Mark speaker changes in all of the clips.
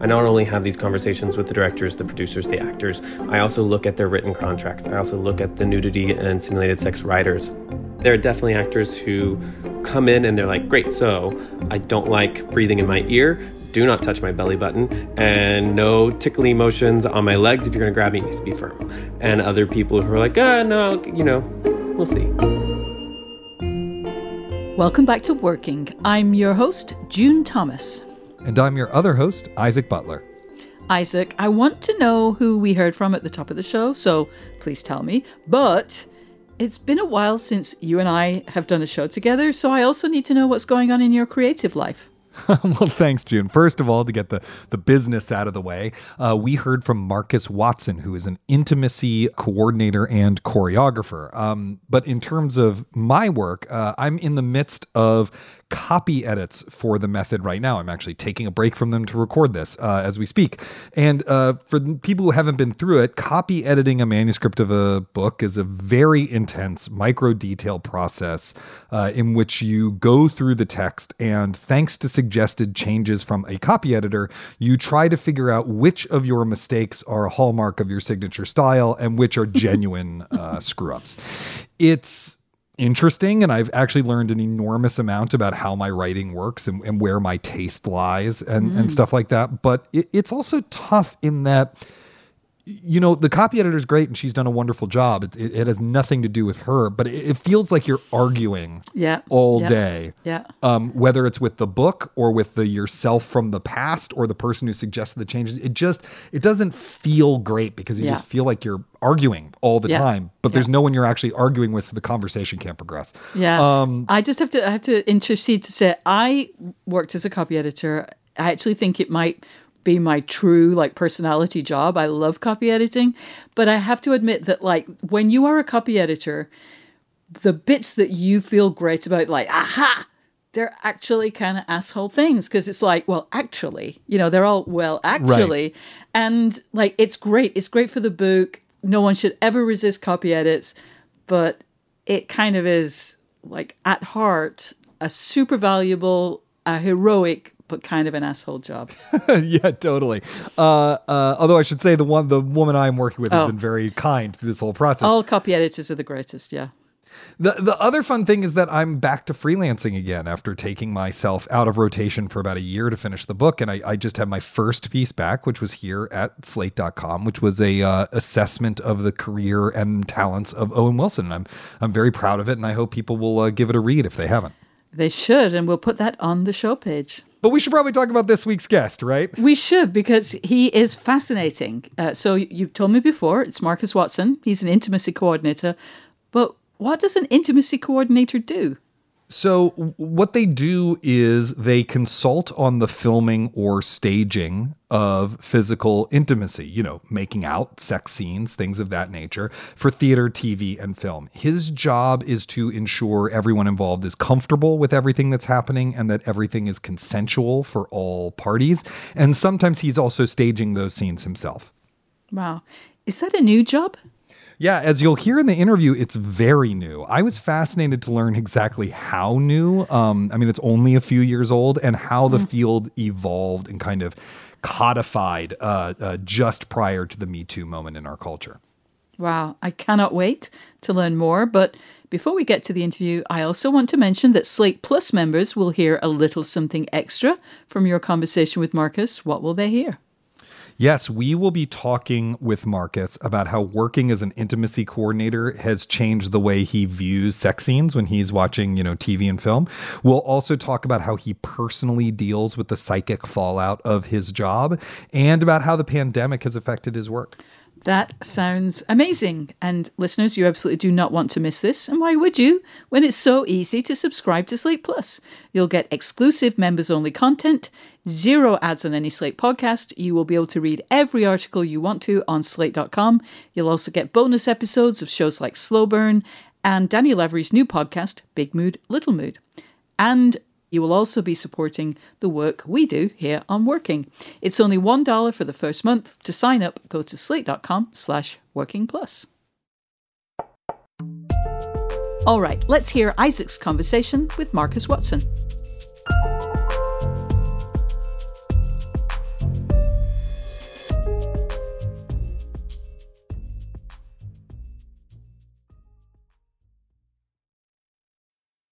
Speaker 1: I not only have these conversations with the directors, the producers, the actors, I also look at their written contracts. I also look at the nudity and simulated sex riders. There are definitely actors who come in and they're like, great, so I don't like breathing in my ear. Do not touch my belly button and no tickly motions on my legs. If you're to grab me, it needs to be firm. And other people who are like, ah, no, you know, we'll see.
Speaker 2: Welcome back to Working. I'm your host, June Thomas.
Speaker 3: And I'm your other host, Isaac Butler.
Speaker 2: Isaac, I want to know who we heard from at the top of the show, so please tell me. But it's been a while since you and I have done a show together, so I also need to know what's going on in your creative life.
Speaker 3: well, thanks, June. First of all, to get the, the business out of the way, uh, we heard from Marcus Watson, who is an intimacy coordinator and choreographer. Um, but in terms of my work, uh, I'm in the midst of copy edits for the method right now. I'm actually taking a break from them to record this uh, as we speak. And uh, for people who haven't been through it, copy editing a manuscript of a book is a very intense micro detail process uh, in which you go through the text and thanks to suggested changes from a copy editor, you try to figure out which of your mistakes are a hallmark of your signature style and which are genuine uh, screw ups. It's interesting and I've actually learned an enormous amount about how my writing works and, and where my taste lies and, mm. and stuff like that. But it, it's also tough in that you know, the copy editor is great and she's done a wonderful job. It, it, it has nothing to do with her, but it, it feels like you're arguing
Speaker 2: yeah.
Speaker 3: all
Speaker 2: yeah.
Speaker 3: day.
Speaker 2: Yeah.
Speaker 3: Um, whether it's with the book or with the yourself from the past or the person who suggested the changes, it just it doesn't feel great because you yeah. just feel like you're arguing all the time, but there's no one you're actually arguing with, so the conversation can't progress.
Speaker 2: Yeah. Um, I just have to I have to intercede to say I worked as a copy editor. I actually think it might be my true like personality job. I love copy editing, but I have to admit that like when you are a copy editor, the bits that you feel great about like aha, they're actually kind of asshole things because it's like, well, actually, you know, they're all well, actually. Right. And like it's great. It's great for the book. No one should ever resist copy edits, but it kind of is like at heart a super valuable, a heroic but kind of an asshole job.
Speaker 3: yeah, totally. Uh, uh, although I should say the one the woman I'm working with has oh. been very kind through this whole process.
Speaker 2: All copy editors are the greatest. Yeah.
Speaker 3: The the other fun thing is that I'm back to freelancing again after taking myself out of rotation for about a year to finish the book, and I, I just had my first piece back, which was here at Slate.com, which was a uh, assessment of the career and talents of Owen Wilson. I'm I'm very proud of it, and I hope people will uh, give it a read if they haven't.
Speaker 2: They should, and we'll put that on the show page.
Speaker 3: But we should probably talk about this week's guest, right?
Speaker 2: We should because he is fascinating. Uh, so you've told me before it's Marcus Watson. He's an intimacy coordinator. But what does an intimacy coordinator do?
Speaker 3: So, what they do is they consult on the filming or staging of physical intimacy, you know, making out, sex scenes, things of that nature for theater, TV, and film. His job is to ensure everyone involved is comfortable with everything that's happening and that everything is consensual for all parties. And sometimes he's also staging those scenes himself.
Speaker 2: Wow. Is that a new job?
Speaker 3: Yeah, as you'll hear in the interview, it's very new. I was fascinated to learn exactly how new. Um, I mean, it's only a few years old, and how the mm. field evolved and kind of codified uh, uh, just prior to the Me Too moment in our culture.
Speaker 2: Wow, I cannot wait to learn more. But before we get to the interview, I also want to mention that Slate Plus members will hear a little something extra from your conversation with Marcus. What will they hear?
Speaker 3: Yes, we will be talking with Marcus about how working as an intimacy coordinator has changed the way he views sex scenes when he's watching, you know, TV and film. We'll also talk about how he personally deals with the psychic fallout of his job and about how the pandemic has affected his work.
Speaker 2: That sounds amazing. And listeners, you absolutely do not want to miss this. And why would you when it's so easy to subscribe to Slate Plus? You'll get exclusive members only content, zero ads on any Slate podcast. You will be able to read every article you want to on slate.com. You'll also get bonus episodes of shows like Slow Burn and Daniel Avery's new podcast, Big Mood, Little Mood. And you will also be supporting the work we do here on Working. It's only $1 for the first month. To sign up, go to slate.com slash working plus. All right, let's hear Isaac's conversation with Marcus Watson.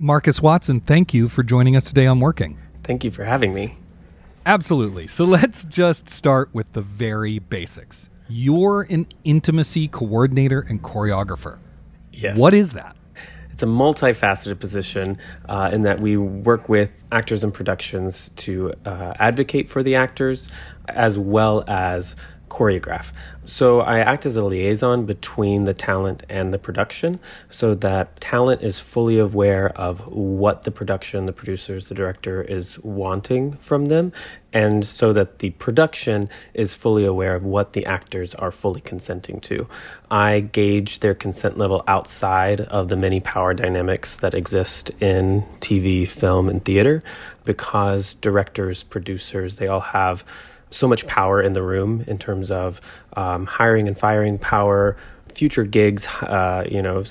Speaker 3: Marcus Watson, thank you for joining us today on Working.
Speaker 1: Thank you for having me.
Speaker 3: Absolutely. So let's just start with the very basics. You're an intimacy coordinator and choreographer.
Speaker 1: Yes.
Speaker 3: What is that?
Speaker 1: It's a multifaceted position uh, in that we work with actors and productions to uh, advocate for the actors as well as choreograph. So I act as a liaison between the talent and the production so that talent is fully aware of what the production, the producers, the director is wanting from them, and so that the production is fully aware of what the actors are fully consenting to. I gauge their consent level outside of the many power dynamics that exist in TV, film, and theater because directors, producers, they all have so much power in the room in terms of um, hiring and firing power, future gigs, uh, you know,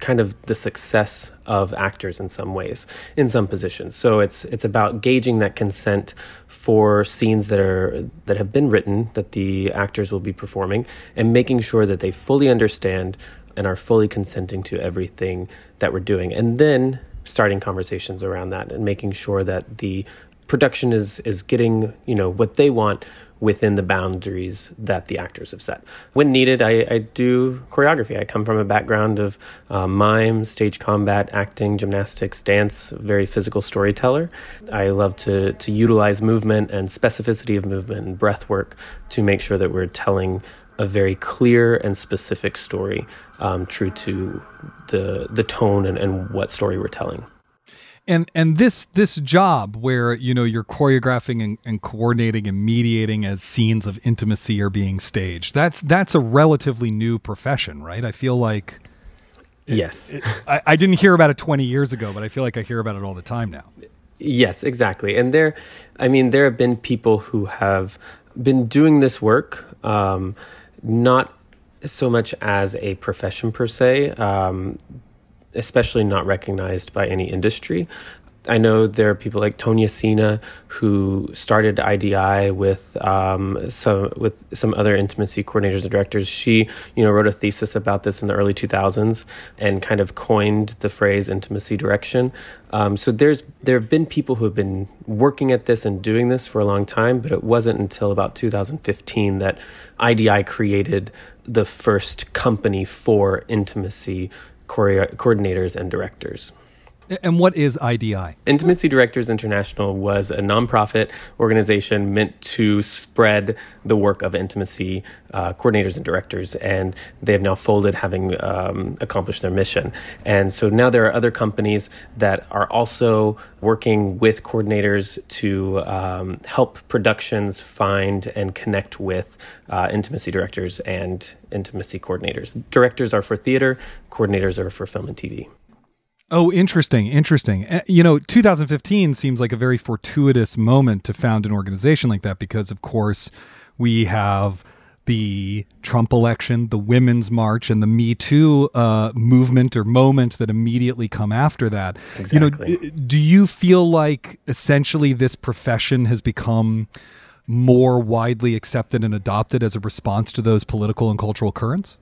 Speaker 1: kind of the success of actors in some ways, in some positions. So it's it's about gauging that consent for scenes that are that have been written that the actors will be performing, and making sure that they fully understand and are fully consenting to everything that we're doing, and then starting conversations around that and making sure that the production is is getting you know what they want within the boundaries that the actors have set. When needed, I, I do choreography. I come from a background of uh, mime, stage combat, acting, gymnastics, dance, very physical storyteller. I love to, to utilize movement and specificity of movement and breath work to make sure that we're telling a very clear and specific story, um, true to the, the tone and, and what story we're telling
Speaker 3: and and this this job where you know you're choreographing and, and, coordinating and mediating as scenes of intimacy are being staged that's that's a relatively new profession right? I feel like
Speaker 1: yes.
Speaker 3: it, I, I didn't hear about it 20 years ago but i feel like i hear about it all the time now.
Speaker 1: Yes exactly. And there i mean there have been people who have been doing this work um, not so much as a profession per se um, especially not recognized by any industry. I know there are people like Tonia Sina who started IDI with um, some with some other intimacy coordinators and directors. She, you know, wrote a thesis about this in the early 2000s and kind of coined the phrase intimacy direction. Um, so there's there have been people who have been working at this and doing this for a long time, but it wasn't until about 2015 that IDI created the first company for intimacy coordinators and directors.
Speaker 3: And what is IDI?
Speaker 1: Intimacy Directors International was a nonprofit organization meant to spread the work of intimacy uh, coordinators and directors, and they have now folded, having um, accomplished their mission. And so now there are other companies that are also working with coordinators to um, help productions find and connect with uh, intimacy directors and intimacy coordinators. Directors are for theater, coordinators are for film and TV.
Speaker 3: Oh, interesting, interesting. Uh, you know, 2015 seems like a very fortuitous moment to found an organization like that because, of course, we have the Trump election, the Women's March, and the Me Too uh, movement or moment that immediately come after that.
Speaker 1: Exactly.
Speaker 3: You know, do you feel like essentially this profession has become more widely accepted and adopted as a response to those political and cultural currents?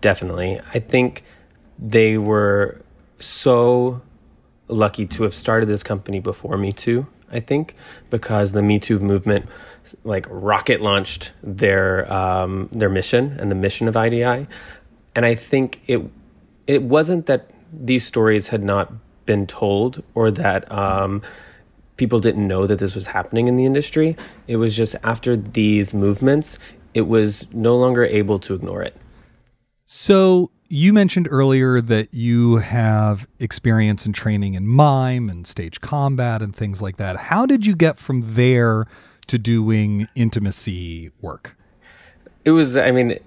Speaker 1: Definitely. I think they were so lucky to have started this company before Me Too, I think, because the Me Too movement like rocket launched their um, their mission and the mission of IDI. And I think it it wasn't that these stories had not been told or that um, people didn't know that this was happening in the industry. It was just after these movements, it was no longer able to ignore it.
Speaker 3: So you mentioned earlier that you have experience and training in mime and stage combat and things like that. How did you get from there to doing intimacy work?
Speaker 1: It was, I mean,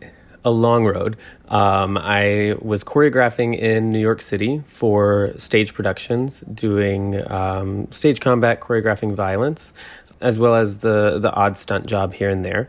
Speaker 1: a long road. Um, I was choreographing in New York City for stage productions, doing um, stage combat, choreographing violence, as well as the the odd stunt job here and there.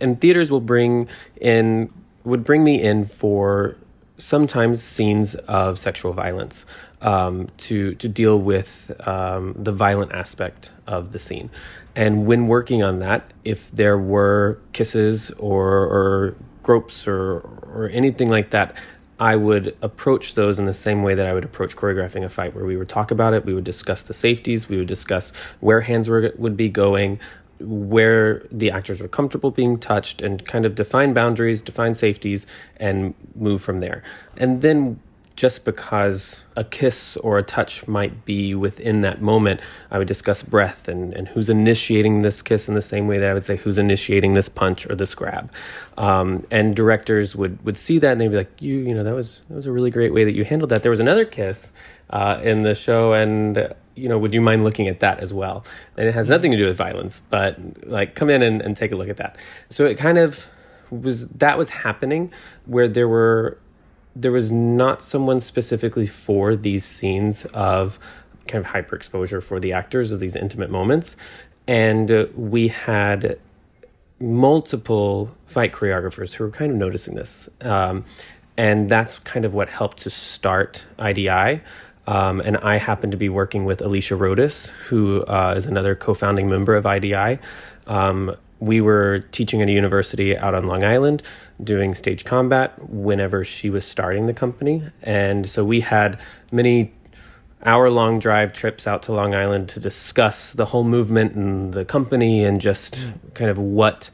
Speaker 1: And theaters will bring in would bring me in for sometimes scenes of sexual violence um, to to deal with um, the violent aspect of the scene. And when working on that, if there were kisses or, or gropes or or anything like that, I would approach those in the same way that I would approach choreographing a fight, where we would talk about it, we would discuss the safeties, we would discuss where hands were, would be going, where the actors were comfortable being touched, and kind of define boundaries, define safeties, and move from there. And then just because a kiss or a touch might be within that moment, I would discuss breath and, and who's initiating this kiss in the same way that I would say who's initiating this punch or this grab. Um, and directors would, would see that and they'd be like, you, you know, that was, that was a really great way that you handled that. There was another kiss uh, in the show and, you know, would you mind looking at that as well? And it has nothing to do with violence, but like come in and, and take a look at that. So it kind of was, that was happening where there were there was not someone specifically for these scenes of kind of hyper exposure for the actors of these intimate moments. And uh, we had multiple fight choreographers who were kind of noticing this. Um, and that's kind of what helped to start IDI. Um, and I happened to be working with Alicia Rodis, who uh, is another co founding member of IDI. Um, we were teaching at a university out on Long Island doing stage combat whenever she was starting the company. And so we had many hour long drive trips out to Long Island to discuss the whole movement and the company and just kind of what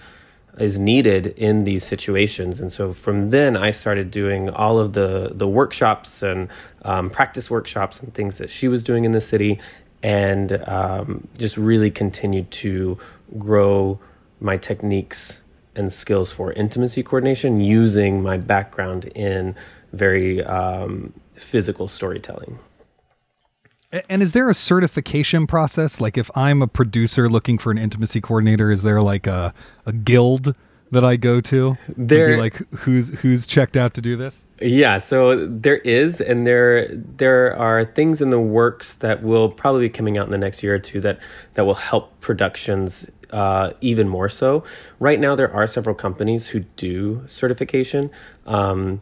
Speaker 1: is needed in these situations. And so from then, I started doing all of the the workshops and um, practice workshops and things that she was doing in the city, and um, just really continued to grow my techniques and skills for intimacy coordination using my background in very um, physical storytelling.
Speaker 3: And is there a certification process? Like, if I'm a producer looking for an intimacy coordinator, is there like a, a guild that I go to? There, like who's who's checked out to do this?
Speaker 1: Yeah, so there is, and there there are things in the works that will probably be coming out in the next year or two that that will help productions uh, even more so. Right now, there are several companies who do certification. Um,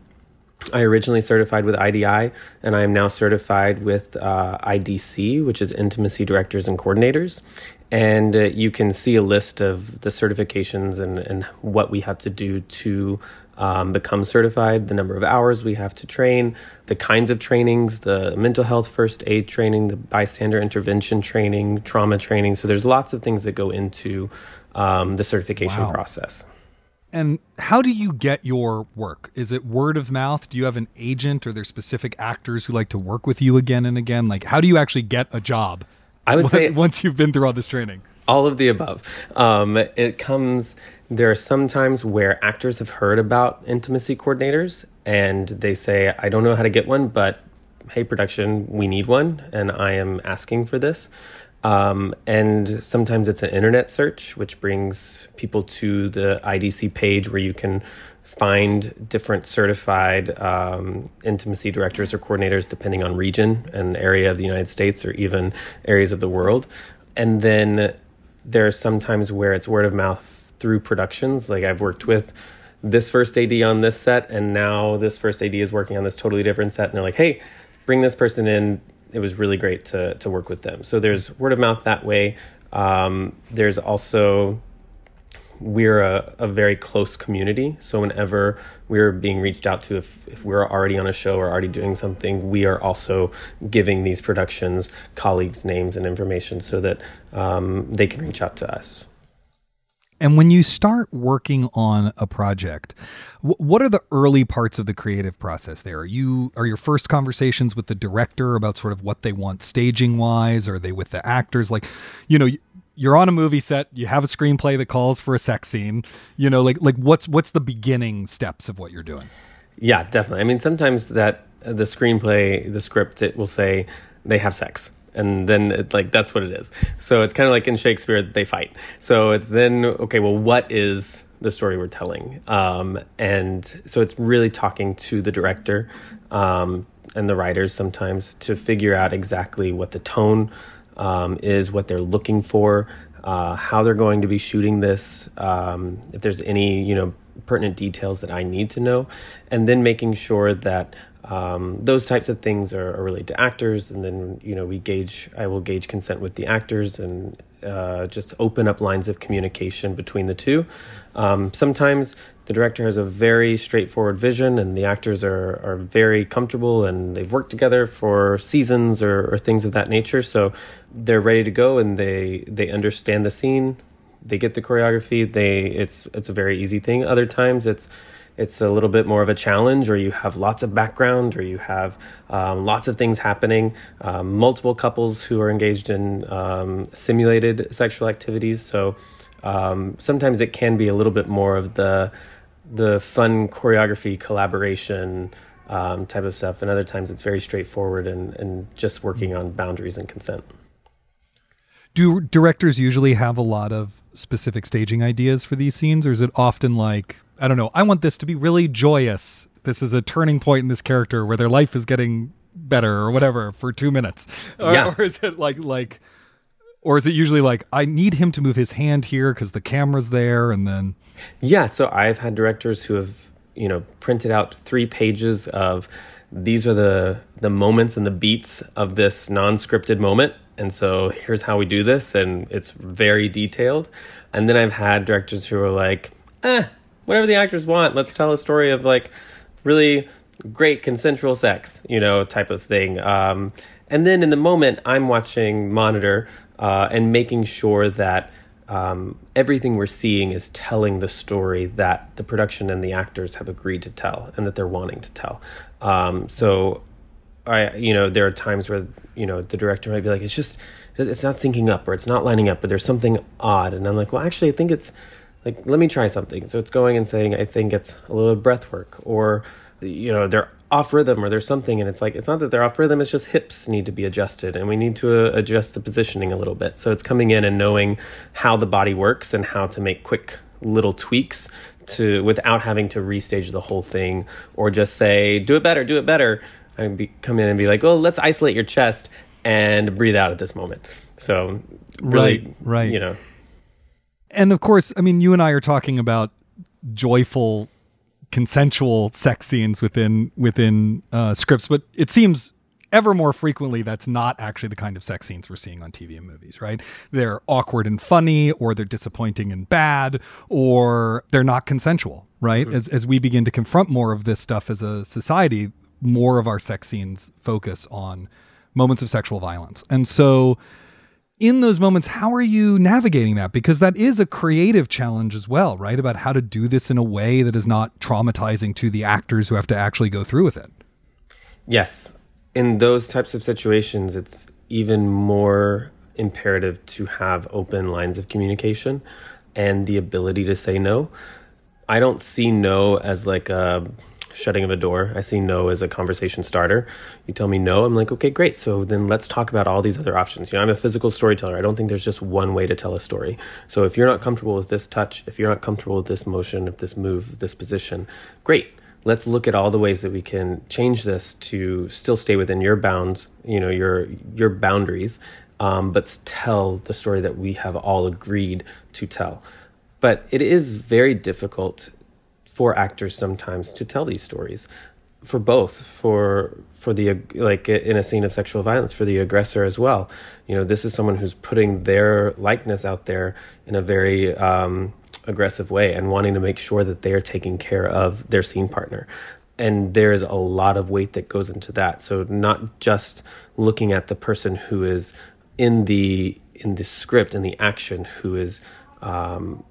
Speaker 1: I originally certified with IDI, and I am now certified with uh, IDC, which is Intimacy Directors and Coordinators. And uh, you can see a list of the certifications and, and what we have to do to um, become certified, the number of hours we have to train, the kinds of trainings, the mental health first aid training, the bystander intervention training, trauma training. So there's lots of things that go into um, the certification wow. process.
Speaker 3: And how do you get your work? Is it word of mouth? Do you have an agent? Are there specific actors who like to work with you again and again? Like, how do you actually get a job?
Speaker 1: I would say
Speaker 3: once you've been through all this training.
Speaker 1: All of the above. Um, it comes there are some times where actors have heard about intimacy coordinators and they say, I don't know how to get one, but hey, production, we need one, and I am asking for this. Um, and sometimes it's an internet search, which brings people to the IDC page where you can find different certified um, intimacy directors or coordinators depending on region and area of the United States or even areas of the world. And then there are some times where it's word of mouth through productions. Like I've worked with this first AD on this set, and now this first AD is working on this totally different set, and they're like, "Hey, bring this person in." It was really great to to work with them. So there's word of mouth that way. Um, there's also we're a, a very close community. So whenever we're being reached out to, if, if we're already on a show or already doing something, we are also giving these productions colleagues' names and information so that um, they can reach out to us.
Speaker 3: And when you start working on a project, what are the early parts of the creative process there? Are you are your first conversations with the director about sort of what they want staging wise? Are they with the actors? Like, you know, you're on a movie set, you have a screenplay that calls for a sex scene. You know, like like what's what's the beginning steps of what you're doing?
Speaker 1: Yeah, definitely. I mean, sometimes that the screenplay, the script, it will say they have sex and then it, like that's what it is. So it's kind of like in shakespeare they fight. So it's then okay well what is the story we're telling? Um, and so it's really talking to the director um, and the writers sometimes to figure out exactly what the tone um, is what they're looking for uh, how they're going to be shooting this um, if there's any you know pertinent details that i need to know and then making sure that um, those types of things are, are, related to actors, and then you know we gauge. I will gauge consent with the actors and uh, just open up lines of communication between the two. Um, sometimes the director has a very straightforward vision, and the actors are are very comfortable, and they've worked together for seasons or, or things of that nature. So they're ready to go, and they they understand the scene. They get the choreography. They it's it's a very easy thing. Other times it's it's a little bit more of a challenge, or you have lots of background, or you have um, lots of things happening, um, multiple couples who are engaged in um, simulated sexual activities. So um, sometimes it can be a little bit more of the the fun choreography collaboration um, type of stuff, and other times it's very straightforward and, and just working on boundaries and consent.
Speaker 3: Do directors usually have a lot of specific staging ideas for these scenes, or is it often like I don't know. I want this to be really joyous. This is a turning point in this character where their life is getting better or whatever for two minutes. Or, yeah. or is it like like or is it usually like I need him to move his hand here because the camera's there and then
Speaker 1: Yeah, so I've had directors who have, you know, printed out three pages of these are the the moments and the beats of this non-scripted moment and so here's how we do this and it's very detailed and then i've had directors who are like eh whatever the actors want. Let's tell a story of like really great consensual sex, you know, type of thing. Um, and then in the moment, I'm watching monitor uh, and making sure that um, everything we're seeing is telling the story that the production and the actors have agreed to tell and that they're wanting to tell. Um, so, I, you know, there are times where you know the director might be like, "It's just, it's not syncing up, or it's not lining up, but there's something odd," and I'm like, "Well, actually, I think it's." like let me try something. So it's going and saying i think it's a little breath work or you know they're off rhythm or there's something and it's like it's not that they're off rhythm it's just hips need to be adjusted and we need to uh, adjust the positioning a little bit. So it's coming in and knowing how the body works and how to make quick little tweaks to without having to restage the whole thing or just say do it better do it better. And be, come in and be like oh let's isolate your chest and breathe out at this moment so really right, right. you know
Speaker 3: and of course, I mean, you and I are talking about joyful, consensual sex scenes within within uh, scripts, but it seems ever more frequently that's not actually the kind of sex scenes we're seeing on TV and movies, right? They're awkward and funny, or they're disappointing and bad, or they're not consensual, right? Mm-hmm. As as we begin to confront more of this stuff as a society, more of our sex scenes focus on moments of sexual violence, and so in those moments, how are you navigating that? Because that is a creative challenge as well, right? About how to do this in a way that is not traumatizing to the actors who have to actually go through with it.
Speaker 1: Yes. In those types of situations, it's even more imperative to have open lines of communication and the ability to say no. I don't see no as like a shutting of a door. I see no as a conversation starter. You tell me no, I'm like, okay, great. So then let's talk about all these other options. You know, I'm a physical storyteller. I don't think there's just one way to tell a story. So if you're not comfortable with this touch, if you're not comfortable with this motion, if this move, this position, great. Let's look at all the ways that we can change this to still stay within your bounds, you know, your your boundaries, um, but tell the story that we have all agreed to tell. But it is very difficult for actors sometimes to tell these stories. For both for for the like in a scene of sexual violence for the aggressor as well. You know this is someone who's putting their likeness out there in a very um, aggressive way and wanting to make sure that they are taking care of their scene partner. And there's a lot of weight that goes into that. So not just looking at the person who is in the in the script in the action who is um,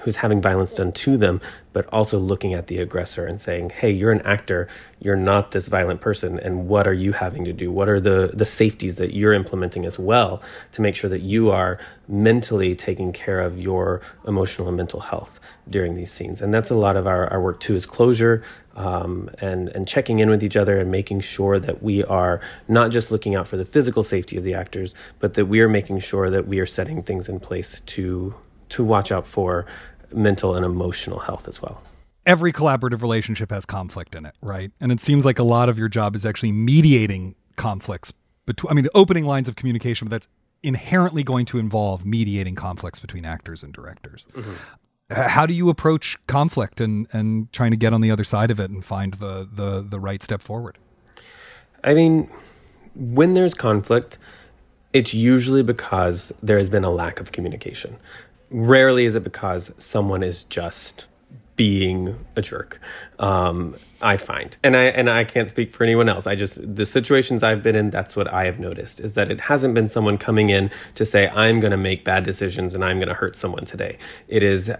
Speaker 1: who's having violence done to them, but also looking at the aggressor and saying, "Hey, you're an actor. You're not this violent person. And what are you having to do? What are the the safeties that you're implementing as well to make sure that you are mentally taking care of your emotional and mental health during these scenes?" And that's a lot of our, our work too is closure um, and and checking in with each other and making sure that we are not just looking out for the physical safety of the actors, but that we are making sure that we are setting things in place to to watch out for mental and emotional health as well.
Speaker 3: Every collaborative relationship has conflict in it, right? And it seems like a lot of your job is actually mediating conflicts between, I mean, opening lines of communication, but that's inherently going to involve mediating conflicts between actors and directors. Mm-hmm. How do you approach conflict and, and trying to get on the other side of it and find the, the, the right step forward?
Speaker 1: I mean, when there's conflict, it's usually because there has been a lack of communication rarely is it because someone is just being a jerk. Um, I find, and I and I can't speak for anyone else. I just the situations I've been in. That's what I have noticed is that it hasn't been someone coming in to say I'm going to make bad decisions and I'm going to hurt someone today. It is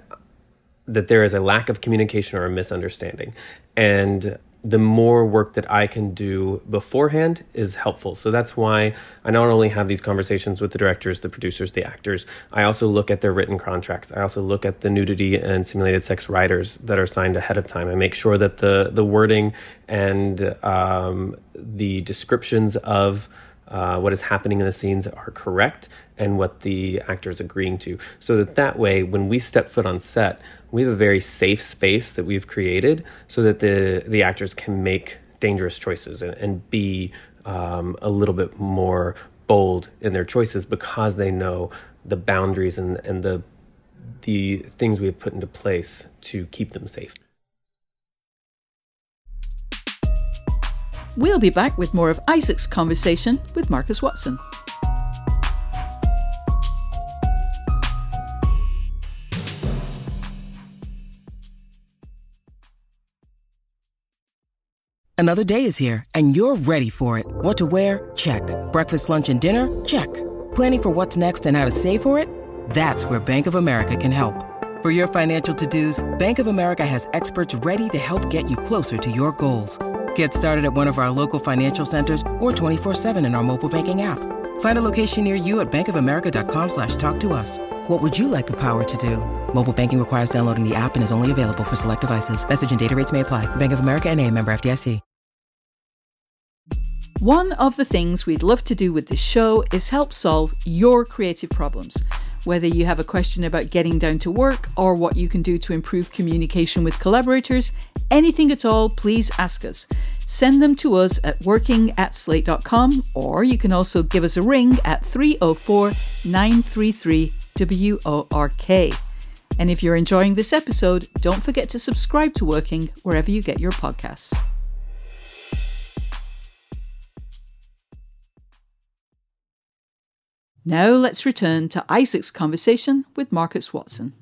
Speaker 1: that there is a lack of communication or a misunderstanding, and the more work that I can do beforehand is helpful. So that's why I not only have these conversations with the directors, the producers, the actors, I also look at their written contracts. I also look at the nudity and simulated sex riders that are signed ahead of time. I make sure that the, the wording and um, the descriptions of uh, what is happening in the scenes are correct and what the actor is agreeing to. So that that way, when we step foot on set, we have a very safe space that we've created so that the, the actors can make dangerous choices and, and be um, a little bit more bold in their choices because they know the boundaries and, and the, the things we have put into place to keep them safe.
Speaker 2: We'll be back with more of Isaac's conversation with Marcus Watson.
Speaker 4: Another day is here, and you're ready for it. What to wear? Check. Breakfast, lunch, and dinner? Check. Planning for what's next and how to save for it? That's where Bank of America can help. For your financial to dos, Bank of America has experts ready to help get you closer to your goals. Get started at one of our local financial centers or 24-7 in our mobile banking app. Find a location near you at bankofamerica.com slash talk to us. What would you like the power to do? Mobile banking requires downloading the app and is only available for select devices. Message and data rates may apply. Bank of America and a member FDIC.
Speaker 2: One of the things we'd love to do with this show is help solve your creative problems. Whether you have a question about getting down to work or what you can do to improve communication with collaborators, anything at all, please ask us. Send them to us at working at slate.com or you can also give us a ring at 304 933 WORK. And if you're enjoying this episode, don't forget to subscribe to Working wherever you get your podcasts. Now let's return to Isaac's conversation with Marcus Watson.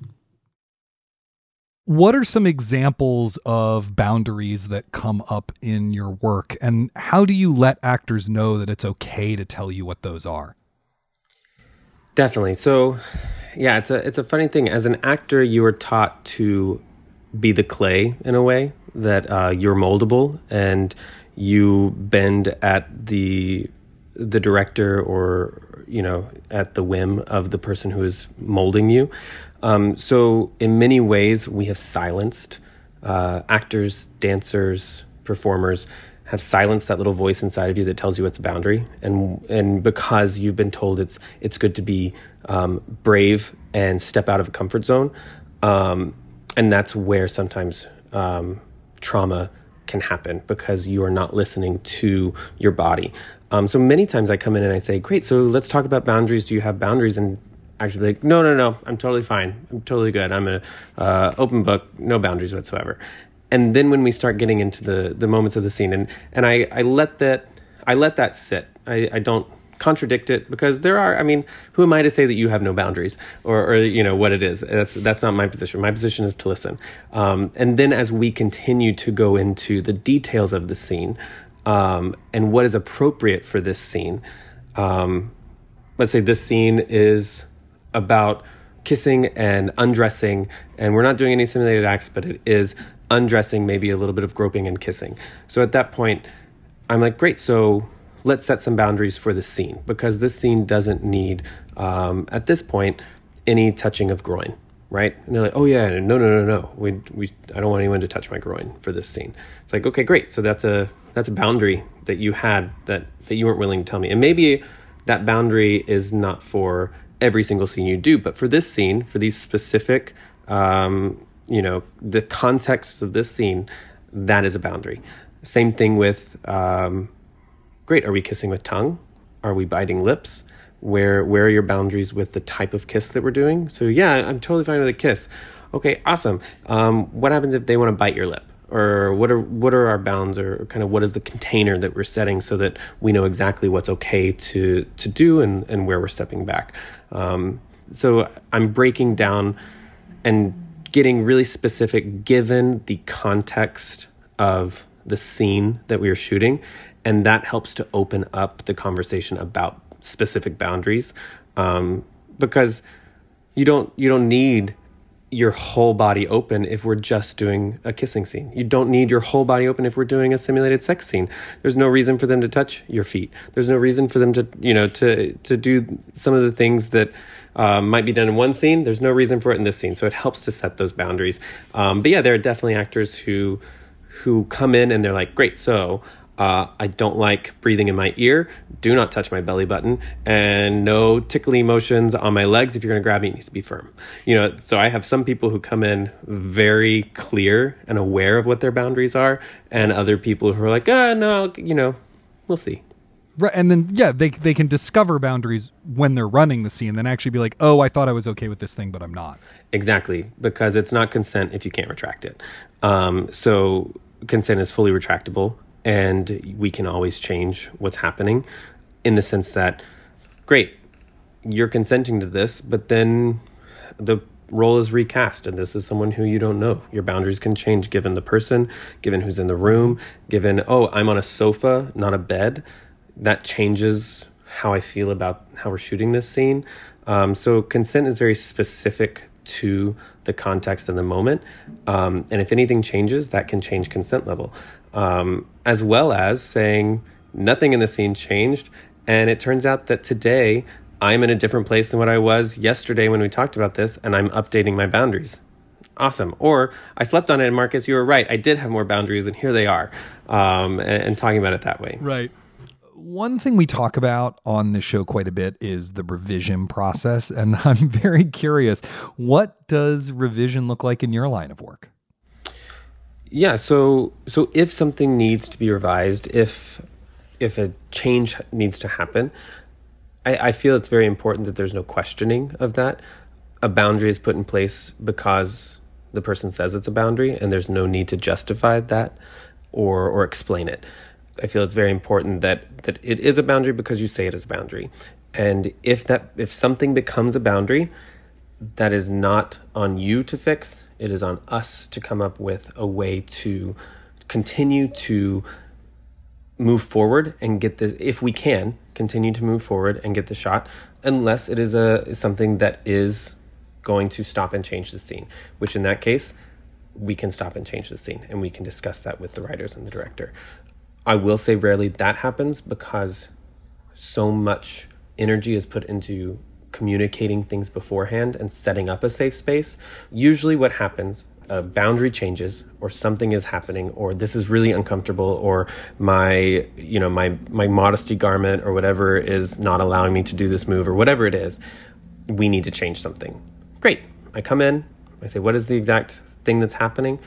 Speaker 3: What are some examples of boundaries that come up in your work, and how do you let actors know that it's okay to tell you what those are?
Speaker 1: Definitely. So, yeah, it's a it's a funny thing. As an actor, you are taught to be the clay in a way that uh, you're moldable and you bend at the the director or you know at the whim of the person who is molding you. Um, so in many ways, we have silenced uh, actors, dancers, performers have silenced that little voice inside of you that tells you it's a boundary, and and because you've been told it's it's good to be um, brave and step out of a comfort zone, um, and that's where sometimes um, trauma can happen because you are not listening to your body. Um, so many times I come in and I say, "Great, so let's talk about boundaries. Do you have boundaries?" And actually, like, "No, no, no, I'm totally fine. I'm totally good. I'm a uh, open book, no boundaries whatsoever." And then when we start getting into the the moments of the scene, and and I I let that I let that sit. I, I don't contradict it because there are i mean who am i to say that you have no boundaries or, or you know what it is that's that's not my position my position is to listen um, and then as we continue to go into the details of the scene um, and what is appropriate for this scene um, let's say this scene is about kissing and undressing and we're not doing any simulated acts but it is undressing maybe a little bit of groping and kissing so at that point i'm like great so let's set some boundaries for the scene because this scene doesn't need, um, at this point, any touching of groin, right? And they're like, oh yeah, no, no, no, no, we, we, I don't want anyone to touch my groin for this scene. It's like, okay, great. So that's a that's a boundary that you had that that you weren't willing to tell me, and maybe that boundary is not for every single scene you do, but for this scene, for these specific, um, you know, the context of this scene, that is a boundary. Same thing with. Um, great. Are we kissing with tongue? Are we biting lips? Where where are your boundaries with the type of kiss that we're doing? So yeah, I'm totally fine with a kiss. Okay, awesome. Um, what happens if they want to bite your lip? Or what are what are our bounds, or kind of what is the container that we're setting so that we know exactly what's okay to to do and and where we're stepping back. Um, so I'm breaking down and getting really specific given the context of the scene that we are shooting and that helps to open up the conversation about specific boundaries um, because you don't you don't need your whole body open if we're just doing a kissing scene. You don't need your whole body open if we're doing a simulated sex scene. There's no reason for them to touch your feet. There's no reason for them to, you know, to to do some of the things that um, might be done in one scene. There's no reason for it in this scene. So it helps to set those boundaries. Um, but yeah, there are definitely actors who who come in and they're like, great, so uh, I don't like breathing in my ear. Do not touch my belly button, and no tickly motions on my legs. If you're going to grab me, it needs to be firm. You know, so I have some people who come in very clear and aware of what their boundaries are, and other people who are like, ah, no, you know, we'll see.
Speaker 3: Right, and then yeah, they they can discover boundaries when they're running the scene, then actually be like, oh, I thought I was okay with this thing, but I'm not.
Speaker 1: Exactly, because it's not consent if you can't retract it. Um, so consent is fully retractable and we can always change what's happening in the sense that great you're consenting to this but then the role is recast and this is someone who you don't know. Your boundaries can change given the person given who's in the room given oh i'm on a sofa not a bed. That changes how i feel about how we're shooting this scene. Um, so consent is very specific to the context and the moment. Um, and if anything changes that can change consent level um, as well as saying nothing in the scene changed. And it turns out that today I'm in a different place than what I was yesterday when we talked about this, and I'm updating my boundaries. Awesome. Or I slept on it, and Marcus, you were right. I did have more boundaries, and here they are. Um, and, and talking about it that way.
Speaker 3: Right. One thing we talk about on the show quite a bit is the revision process. And I'm very curious what does revision look like in your line of work?
Speaker 1: Yeah, so so if something needs to be revised, if if a change needs to happen, I, I feel it's very important that there's no questioning of that. A boundary is put in place because the person says it's a boundary, and there's no need to justify that or or explain it. I feel it's very important that that it is a boundary because you say it is a boundary. And if that if something becomes a boundary, that is not on you to fix. It is on us to come up with a way to continue to move forward and get this if we can continue to move forward and get the shot unless it is a something that is going to stop and change the scene which in that case we can stop and change the scene and we can discuss that with the writers and the director. I will say rarely that happens because so much energy is put into communicating things beforehand and setting up a safe space. Usually, what happens, a boundary changes, or something is happening, or this is really uncomfortable, or my, you know, my my modesty garment or whatever is not allowing me to do this move, or whatever it is. We need to change something. Great. I come in. I say, what is the exact thing that's happening?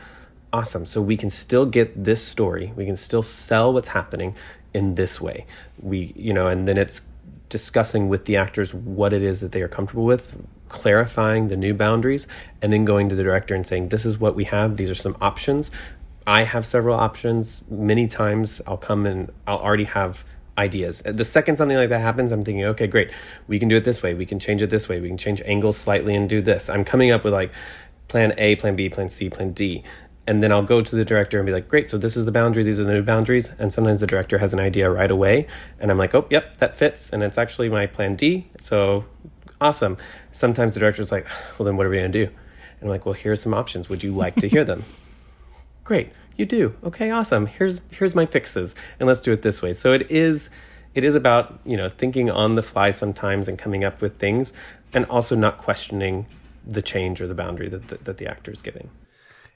Speaker 1: Awesome. So we can still get this story. We can still sell what's happening in this way. We, you know, and then it's discussing with the actors what it is that they are comfortable with, clarifying the new boundaries, and then going to the director and saying, This is what we have, these are some options. I have several options. Many times I'll come and I'll already have ideas. Uh, the second something like that happens, I'm thinking, okay, great, we can do it this way, we can change it this way, we can change angles slightly and do this. I'm coming up with like plan A, plan B, plan C, plan D. And then I'll go to the director and be like, great, so this is the boundary, these are the new boundaries. And sometimes the director has an idea right away. And I'm like, oh, yep, that fits. And it's actually my plan D. So awesome. Sometimes the director's like, well, then what are we going to do? And I'm like, well, here's some options. Would you like to hear them? great you do okay awesome here's here's my fixes and let's do it this way so it is it is about you know thinking on the fly sometimes and coming up with things and also not questioning the change or the boundary that the, that the actor is giving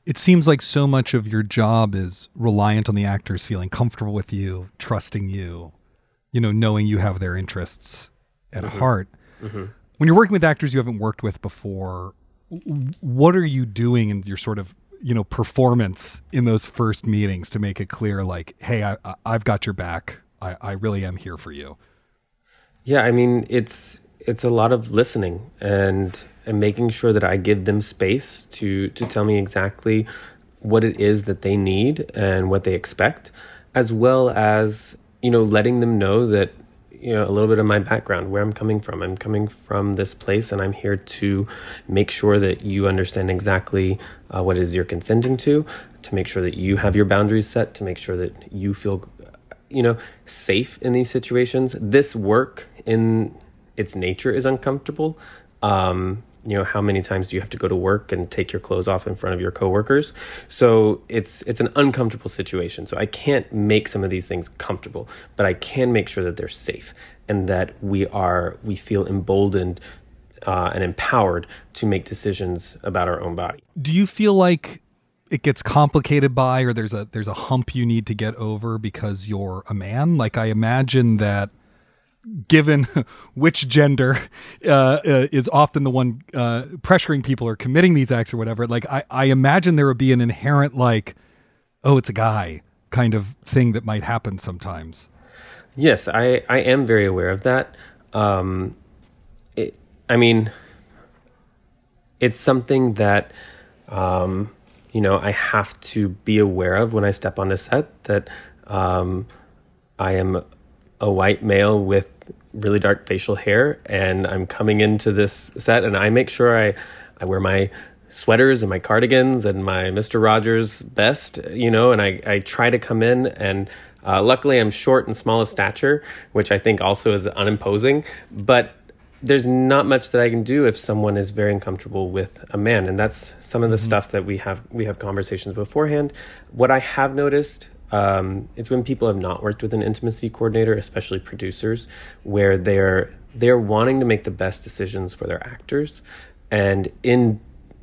Speaker 3: it seems like so much of your job is reliant on the actors feeling comfortable with you trusting you you know knowing you have their interests at mm-hmm. heart mm-hmm. when you're working with actors you haven't worked with before what are you doing in your sort of you know performance in those first meetings to make it clear like hey I, i've got your back I, I really am here for you
Speaker 1: yeah i mean it's it's a lot of listening and and making sure that i give them space to to tell me exactly what it is that they need and what they expect as well as you know letting them know that you know a little bit of my background where i'm coming from. I'm coming from this place and i'm here to make sure that you understand exactly uh, what it is you're consenting to to make sure that you have your boundaries set to make sure that you feel you know safe in these situations. This work in its nature is uncomfortable. Um, you know how many times do you have to go to work and take your clothes off in front of your coworkers? So it's it's an uncomfortable situation. So i can't make some of these things comfortable but i can make sure that they're safe and that we are we feel emboldened uh, and empowered to make decisions about our own body.
Speaker 3: Do you feel like it gets complicated by or there's a there's a hump you need to get over because you're a man? Like i imagine that given which gender uh, uh, is often the one uh, pressuring people or committing these acts or whatever, like I, I imagine there would be an inherent like, oh, it's a guy kind of thing that might happen sometimes.
Speaker 1: Yes, I, I am very aware of that. Um, it, I mean, it's something that, um, you know, I have to be aware of when I step on a set that um, I am a white male with really dark facial hair and I'm coming into this set and I make sure I, I wear my sweaters and my cardigans and my Mr. Rogers best, you know, and I, I try to come in and uh, luckily I'm short and small of stature, which I think also is unimposing, but there's not much that I can do if someone is very uncomfortable with a man, and that's some of the mm-hmm. stuff that we have we have conversations beforehand. What I have noticed um, it's when people have not worked with an intimacy coordinator, especially producers, where they're they're wanting to make the best decisions for their actors, and in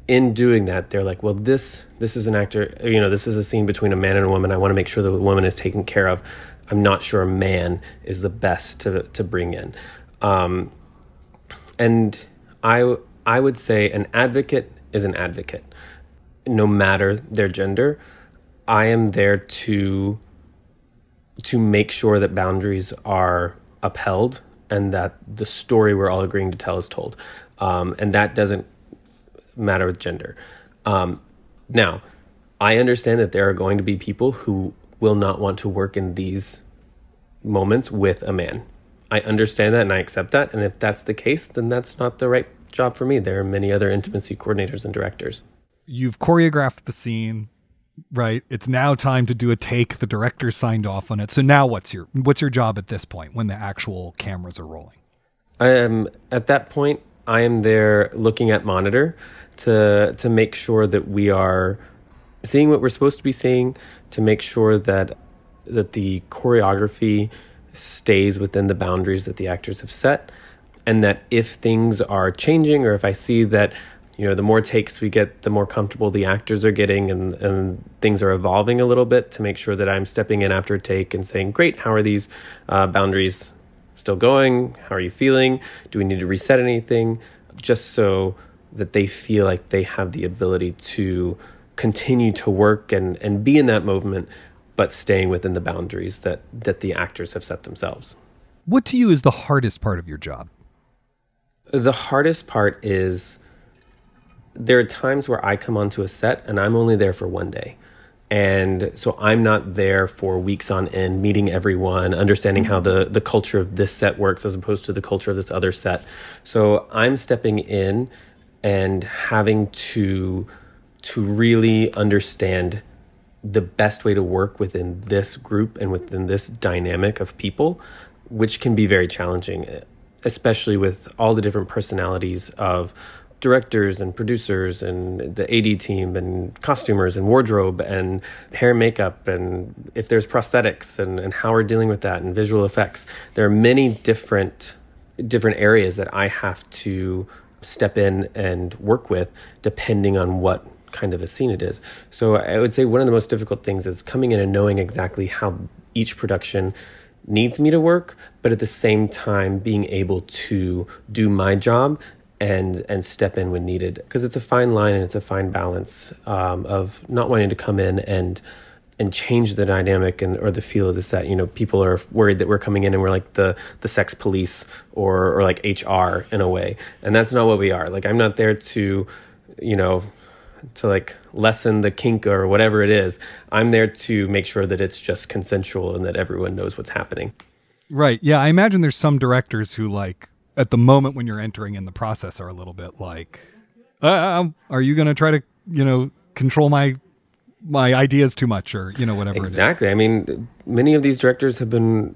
Speaker 1: in doing that, they're like, well, this this is an actor, you know, this is a scene between a man and a woman. I want to make sure the woman is taken care of. I'm not sure a man is the best to to bring in, um, and I I would say an advocate is an advocate, no matter their gender I am there to to make sure that boundaries are upheld and that the story we're all agreeing to tell is told. Um, and that doesn't matter with gender. Um, now, I understand that there are going to be people who will not want to work in these moments with a man. I understand that and I accept that. And if that's the case, then that's not the right job for me. There are many other intimacy coordinators and directors.
Speaker 3: You've choreographed the scene right? It's now time to do a take. The director signed off on it. So now what's your what's your job at this point when the actual cameras are rolling?
Speaker 1: I am at that point i am there looking at monitor to to make sure that we are seeing what we're supposed to be seeing to make sure that that the choreography stays within the boundaries that the actors have set and that if things are changing or if i see that you know, the more takes we get, the more comfortable the actors are getting, and, and things are evolving a little bit to make sure that I'm stepping in after a take and saying, Great, how are these uh, boundaries still going? How are you feeling? Do we need to reset anything? Just so that they feel like they have the ability to continue to work and, and be in that movement, but staying within the boundaries that, that the actors have set themselves.
Speaker 3: What to you is the hardest part of your job?
Speaker 1: The hardest part is there are times where I come onto a set and I'm only there for one day. and so I'm not there for weeks on end, meeting everyone, understanding how the the culture of this set works as opposed to the culture of this other set. So I'm stepping in and having to to really understand the best way to work within this group and within this dynamic of people, which can be very challenging, especially with all the different personalities of directors and producers and the AD team and costumers and wardrobe and hair and makeup and if there's prosthetics and, and how we're dealing with that and visual effects. There are many different different areas that I have to step in and work with depending on what kind of a scene it is. So I would say one of the most difficult things is coming in and knowing exactly how each production needs me to work, but at the same time being able to do my job and and step in when needed because it's a fine line and it's a fine balance um, of not wanting to come in and and change the dynamic and or the feel of the set. You know, people are worried that we're coming in and we're like the the sex police or or like HR in a way, and that's not what we are. Like I'm not there to, you know, to like lessen the kink or whatever it is. I'm there to make sure that it's just consensual and that everyone knows what's happening.
Speaker 3: Right. Yeah, I imagine there's some directors who like at the moment when you're entering in the process are a little bit like, uh, um, are you going to try to, you know, control my my ideas too much or you know whatever
Speaker 1: exactly. I mean many of these directors have been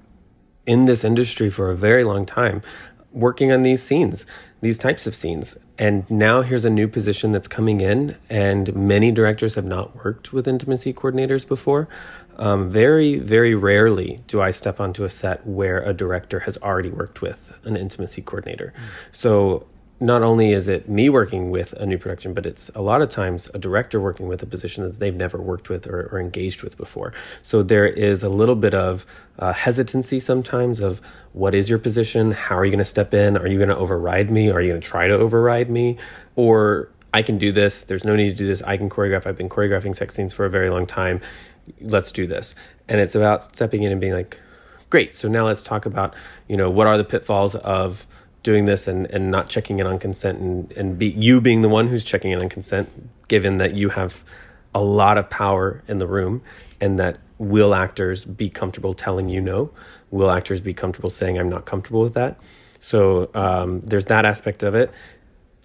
Speaker 1: in this industry for a very long time working on these scenes these types of scenes. And now here's a new position that's coming in and many directors have not worked with intimacy coordinators before um, very, very rarely do I step onto a set where a director has already worked with an intimacy coordinator. Mm. So not only is it me working with a new production, but it's a lot of times a director working with a position that they've never worked with or, or engaged with before. So there is a little bit of uh, hesitancy sometimes of what is your position? How are you going to step in? Are you going to override me? Are you going to try to override me? Or I can do this. There's no need to do this. I can choreograph. I've been choreographing sex scenes for a very long time let's do this. And it's about stepping in and being like, great. So now let's talk about, you know, what are the pitfalls of doing this and, and not checking in on consent and, and be you being the one who's checking in on consent, given that you have a lot of power in the room and that will actors be comfortable telling you no? Will actors be comfortable saying, I'm not comfortable with that? So um, there's that aspect of it.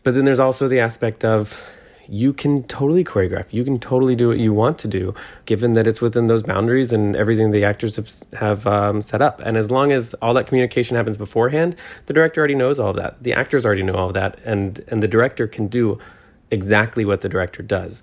Speaker 1: But then there's also the aspect of you can totally choreograph. You can totally do what you want to do, given that it's within those boundaries and everything the actors have have um, set up. And as long as all that communication happens beforehand, the director already knows all of that. The actors already know all of that, and and the director can do exactly what the director does.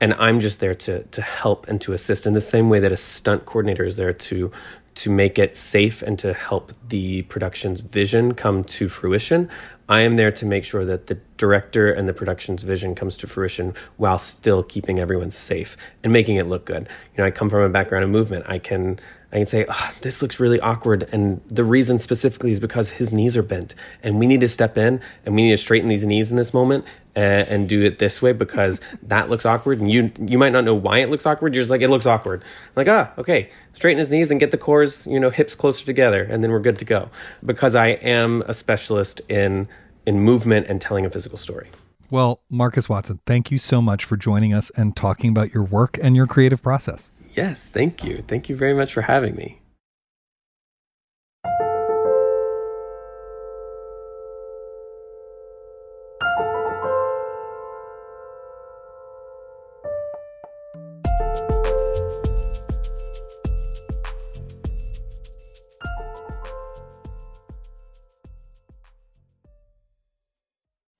Speaker 1: And I'm just there to to help and to assist in the same way that a stunt coordinator is there to to make it safe and to help the production's vision come to fruition. I am there to make sure that the director and the production's vision comes to fruition while still keeping everyone safe and making it look good. You know, I come from a background of movement. I can I can say, oh, this looks really awkward. And the reason specifically is because his knees are bent. And we need to step in and we need to straighten these knees in this moment and, and do it this way because that looks awkward. And you you might not know why it looks awkward. You're just like, it looks awkward. like, ah, okay, straighten his knees and get the cores, you know, hips closer together. And then we're good to go. Because I am a specialist in in movement and telling a physical story.
Speaker 3: Well, Marcus Watson, thank you so much for joining us and talking about your work and your creative process.
Speaker 1: Yes, thank you. Thank you very much for having me.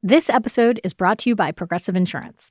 Speaker 5: This episode is brought to you by Progressive Insurance.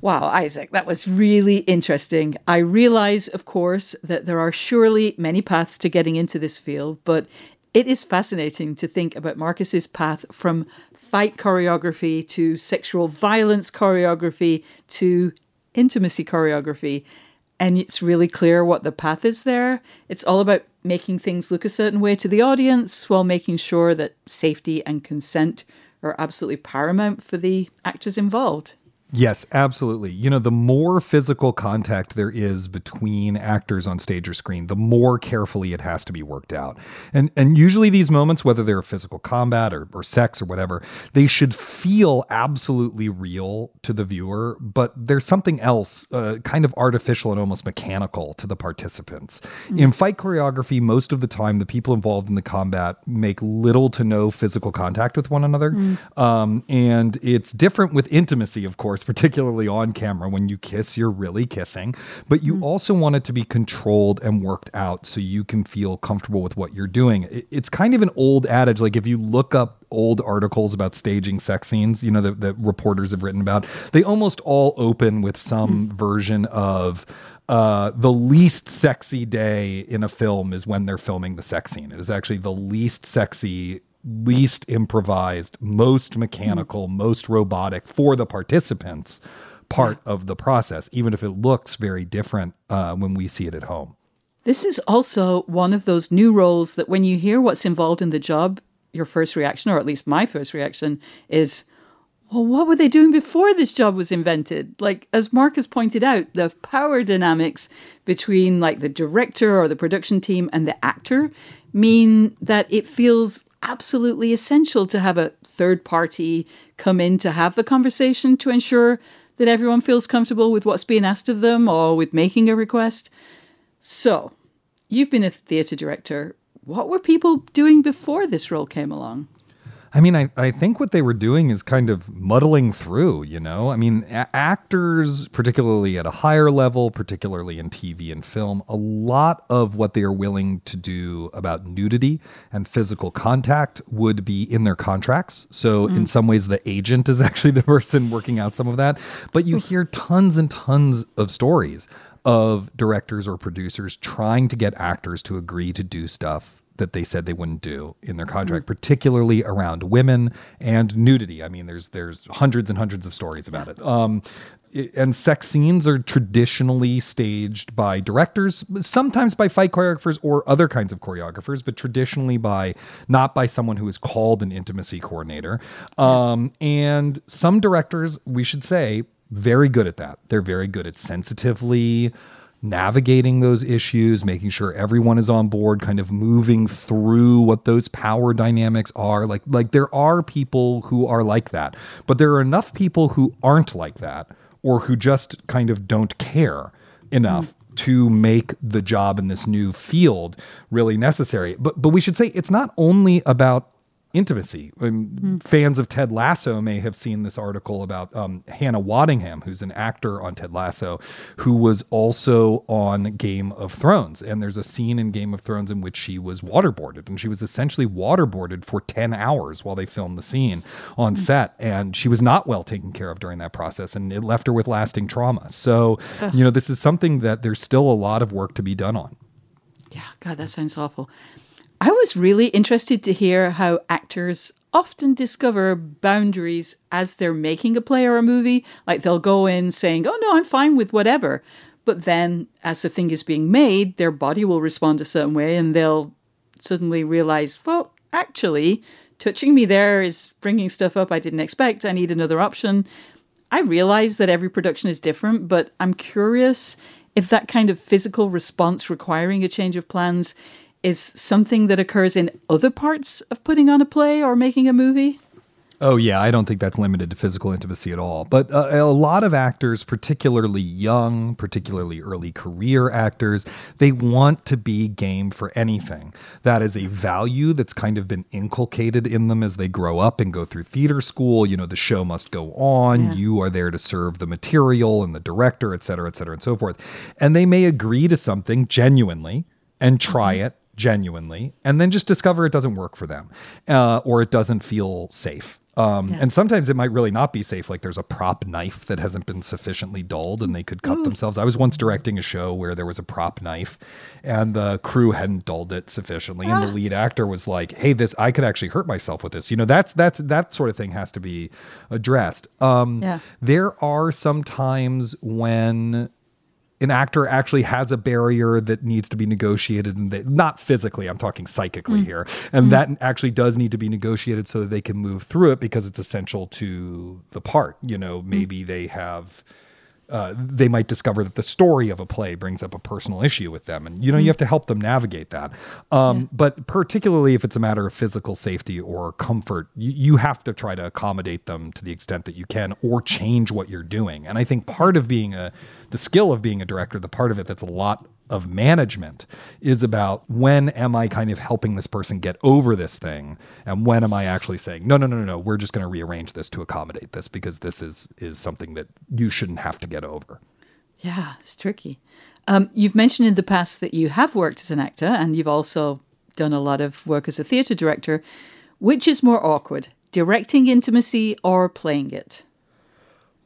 Speaker 2: Wow, Isaac, that was really interesting. I realize, of course, that there are surely many paths to getting into this field, but it is fascinating to think about Marcus's path from fight choreography to sexual violence choreography to intimacy choreography. And it's really clear what the path is there. It's all about making things look a certain way to the audience while making sure that safety and consent are absolutely paramount for the actors involved.
Speaker 3: Yes, absolutely. You know, the more physical contact there is between actors on stage or screen, the more carefully it has to be worked out. And and usually these moments, whether they're physical combat or, or sex or whatever, they should feel absolutely real to the viewer, but there's something else, uh, kind of artificial and almost mechanical to the participants. Mm-hmm. In fight choreography, most of the time, the people involved in the combat make little to no physical contact with one another. Mm-hmm. Um, and it's different with intimacy, of course course, particularly on camera. When you kiss, you're really kissing, but you mm. also want it to be controlled and worked out so you can feel comfortable with what you're doing. It's kind of an old adage. Like if you look up old articles about staging sex scenes, you know, that, that reporters have written about, they almost all open with some mm. version of, uh, the least sexy day in a film is when they're filming the sex scene. It is actually the least sexy least improvised, most mechanical, mm-hmm. most robotic for the participants part of the process, even if it looks very different uh, when we see it at home.
Speaker 2: This is also one of those new roles that when you hear what's involved in the job, your first reaction, or at least my first reaction, is, well, what were they doing before this job was invented? Like, as Marcus pointed out, the power dynamics between like the director or the production team and the actor mean that it feels absolutely essential to have a third party come in to have the conversation to ensure that everyone feels comfortable with what's being asked of them or with making a request. So, you've been a theatre director. What were people doing before this role came along?
Speaker 3: I mean, I, I think what they were doing is kind of muddling through, you know? I mean, a- actors, particularly at a higher level, particularly in TV and film, a lot of what they are willing to do about nudity and physical contact would be in their contracts. So, mm. in some ways, the agent is actually the person working out some of that. But you hear tons and tons of stories of directors or producers trying to get actors to agree to do stuff that they said they wouldn't do in their contract, mm-hmm. particularly around women and nudity. I mean, there's there's hundreds and hundreds of stories about it. Um, and sex scenes are traditionally staged by directors, sometimes by fight choreographers or other kinds of choreographers, but traditionally by not by someone who is called an intimacy coordinator. Um, and some directors, we should say, very good at that. They're very good at sensitively navigating those issues, making sure everyone is on board, kind of moving through what those power dynamics are. Like like there are people who are like that, but there are enough people who aren't like that or who just kind of don't care enough mm to make the job in this new field really necessary. But but we should say it's not only about intimacy. Mm. Fans of Ted Lasso may have seen this article about um, Hannah Waddingham, who's an actor on Ted Lasso, who was also on Game of Thrones. And there's a scene in Game of Thrones in which she was waterboarded, and she was essentially waterboarded for 10 hours while they filmed the scene on mm. set. And she was not well taken care of during that process, and it left her with lasting trauma. So, you know, this is something that there's still a lot of work to be done on.
Speaker 2: Yeah, God, that sounds awful. I was really interested to hear how actors often discover boundaries as they're making a play or a movie. Like they'll go in saying, Oh, no, I'm fine with whatever. But then as the thing is being made, their body will respond a certain way and they'll suddenly realize, Well, actually, touching me there is bringing stuff up I didn't expect. I need another option. I realize that every production is different, but I'm curious if that kind of physical response requiring a change of plans is something that occurs in other parts of putting on a play or making a movie?
Speaker 3: Oh, yeah. I don't think that's limited to physical intimacy at all. But uh, a lot of actors, particularly young, particularly early career actors, they want to be game for anything. That is a value that's kind of been inculcated in them as they grow up and go through theater school. You know, the show must go on. Yeah. You are there to serve the material and the director, et cetera, et cetera, and so forth. And they may agree to something genuinely and try mm-hmm. it genuinely and then just discover it doesn't work for them uh, or it doesn't feel safe um, yeah. And sometimes it might really not be safe. Like there's a prop knife that hasn't been sufficiently dulled and they could cut Ooh. themselves. I was once directing a show where there was a prop knife and the crew hadn't dulled it sufficiently. Ah. And the ah. lead actor was like, hey, this, I could actually hurt myself with this. You know, that's, that's, that sort of thing has to be addressed. Um, yeah. There are some times when an actor actually has a barrier that needs to be negotiated and they, not physically i'm talking psychically mm. here and mm. that actually does need to be negotiated so that they can move through it because it's essential to the part you know mm. maybe mm. they have uh, they might discover that the story of a play brings up a personal issue with them. And, you know, mm you have to help them navigate that. Um, yeah. But particularly if it's a matter of physical safety or comfort, you, you have to try to accommodate them to the extent that you can or change what you're doing. And I think part of being a, the skill of being a director, the part of it that's a lot of management is about when am I kind of helping this person get over this thing and when am I actually saying no no no no no we're just going to rearrange this to accommodate this because this is is something that you shouldn't have to get over.
Speaker 2: Yeah, it's tricky. Um, you've mentioned in the past that you have worked as an actor and you've also done a lot of work as a theatre director. Which is more awkward, directing intimacy or playing it?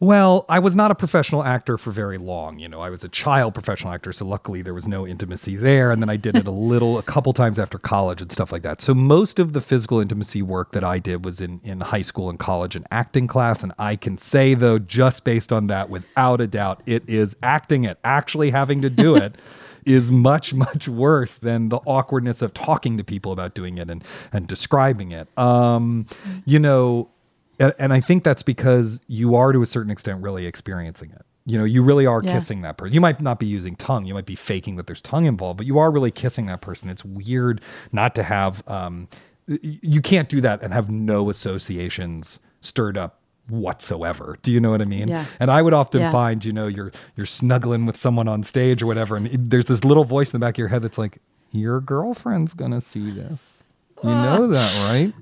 Speaker 3: Well, I was not a professional actor for very long. You know, I was a child professional actor, so luckily there was no intimacy there. And then I did it a little, a couple times after college and stuff like that. So most of the physical intimacy work that I did was in, in high school and college and acting class. And I can say, though, just based on that, without a doubt, it is acting it, actually having to do it. is much much worse than the awkwardness of talking to people about doing it and and describing it. Um, you know, and, and I think that's because you are to a certain extent really experiencing it. You know, you really are yeah. kissing that person. You might not be using tongue. You might be faking that there's tongue involved, but you are really kissing that person. It's weird not to have. Um, you can't do that and have no associations stirred up whatsoever. Do you know what I mean? Yeah. And I would often yeah. find, you know, you're you're snuggling with someone on stage or whatever, and it, there's this little voice in the back of your head that's like, "Your girlfriend's gonna see this." You know that, right?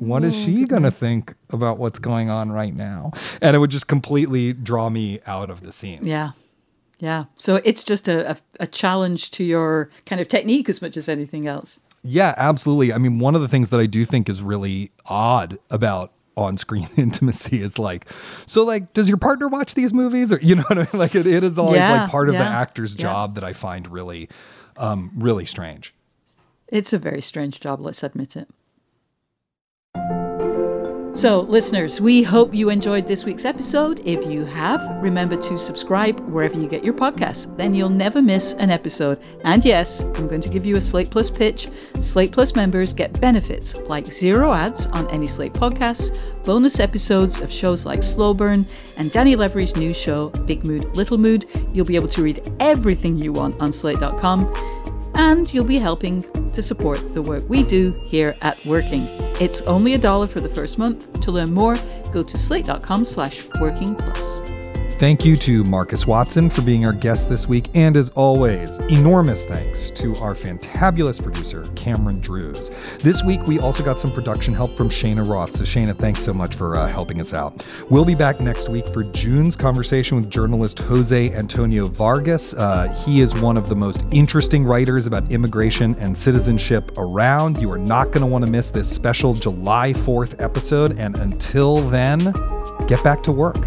Speaker 3: What is oh, she going to think about what's going on right now? And it would just completely draw me out of the scene.
Speaker 2: Yeah. Yeah. So it's just a, a, a, challenge to your kind of technique as much as anything else.
Speaker 3: Yeah, absolutely. I mean, one of the things that I do think is really odd about on-screen intimacy is like so like does your partner watch these movies or you know what I mean like it, it is always yeah, like part of yeah, the actor's yeah. job that I find really um really strange.
Speaker 2: It's a very strange job, let's admit it. So, listeners, we hope you enjoyed this week's episode. If you have, remember to subscribe wherever you get your podcasts. Then you'll never miss an episode. And yes, I'm going to give you a Slate Plus pitch. Slate Plus members get benefits like zero ads on any Slate podcasts, bonus episodes of shows like Slow Burn, and Danny Lavery's new show, Big Mood, Little Mood. You'll be able to read everything you want on slate.com and you'll be helping to support the work we do here at Working. It's only a dollar for the first month. To learn more, go to slate.com slash working plus.
Speaker 3: Thank you to Marcus Watson for being our guest this week. And as always, enormous thanks to our fantabulous producer, Cameron Drews. This week, we also got some production help from Cheyna Roth. So, Cheyna, thanks so much for uh, helping us out. We'll be back next week for June's conversation with journalist Jose Antonio Vargas. Uh, he is one of the most interesting writers about immigration and citizenship around. You are not going to want to miss this special July 4th episode. And until then, get back to work.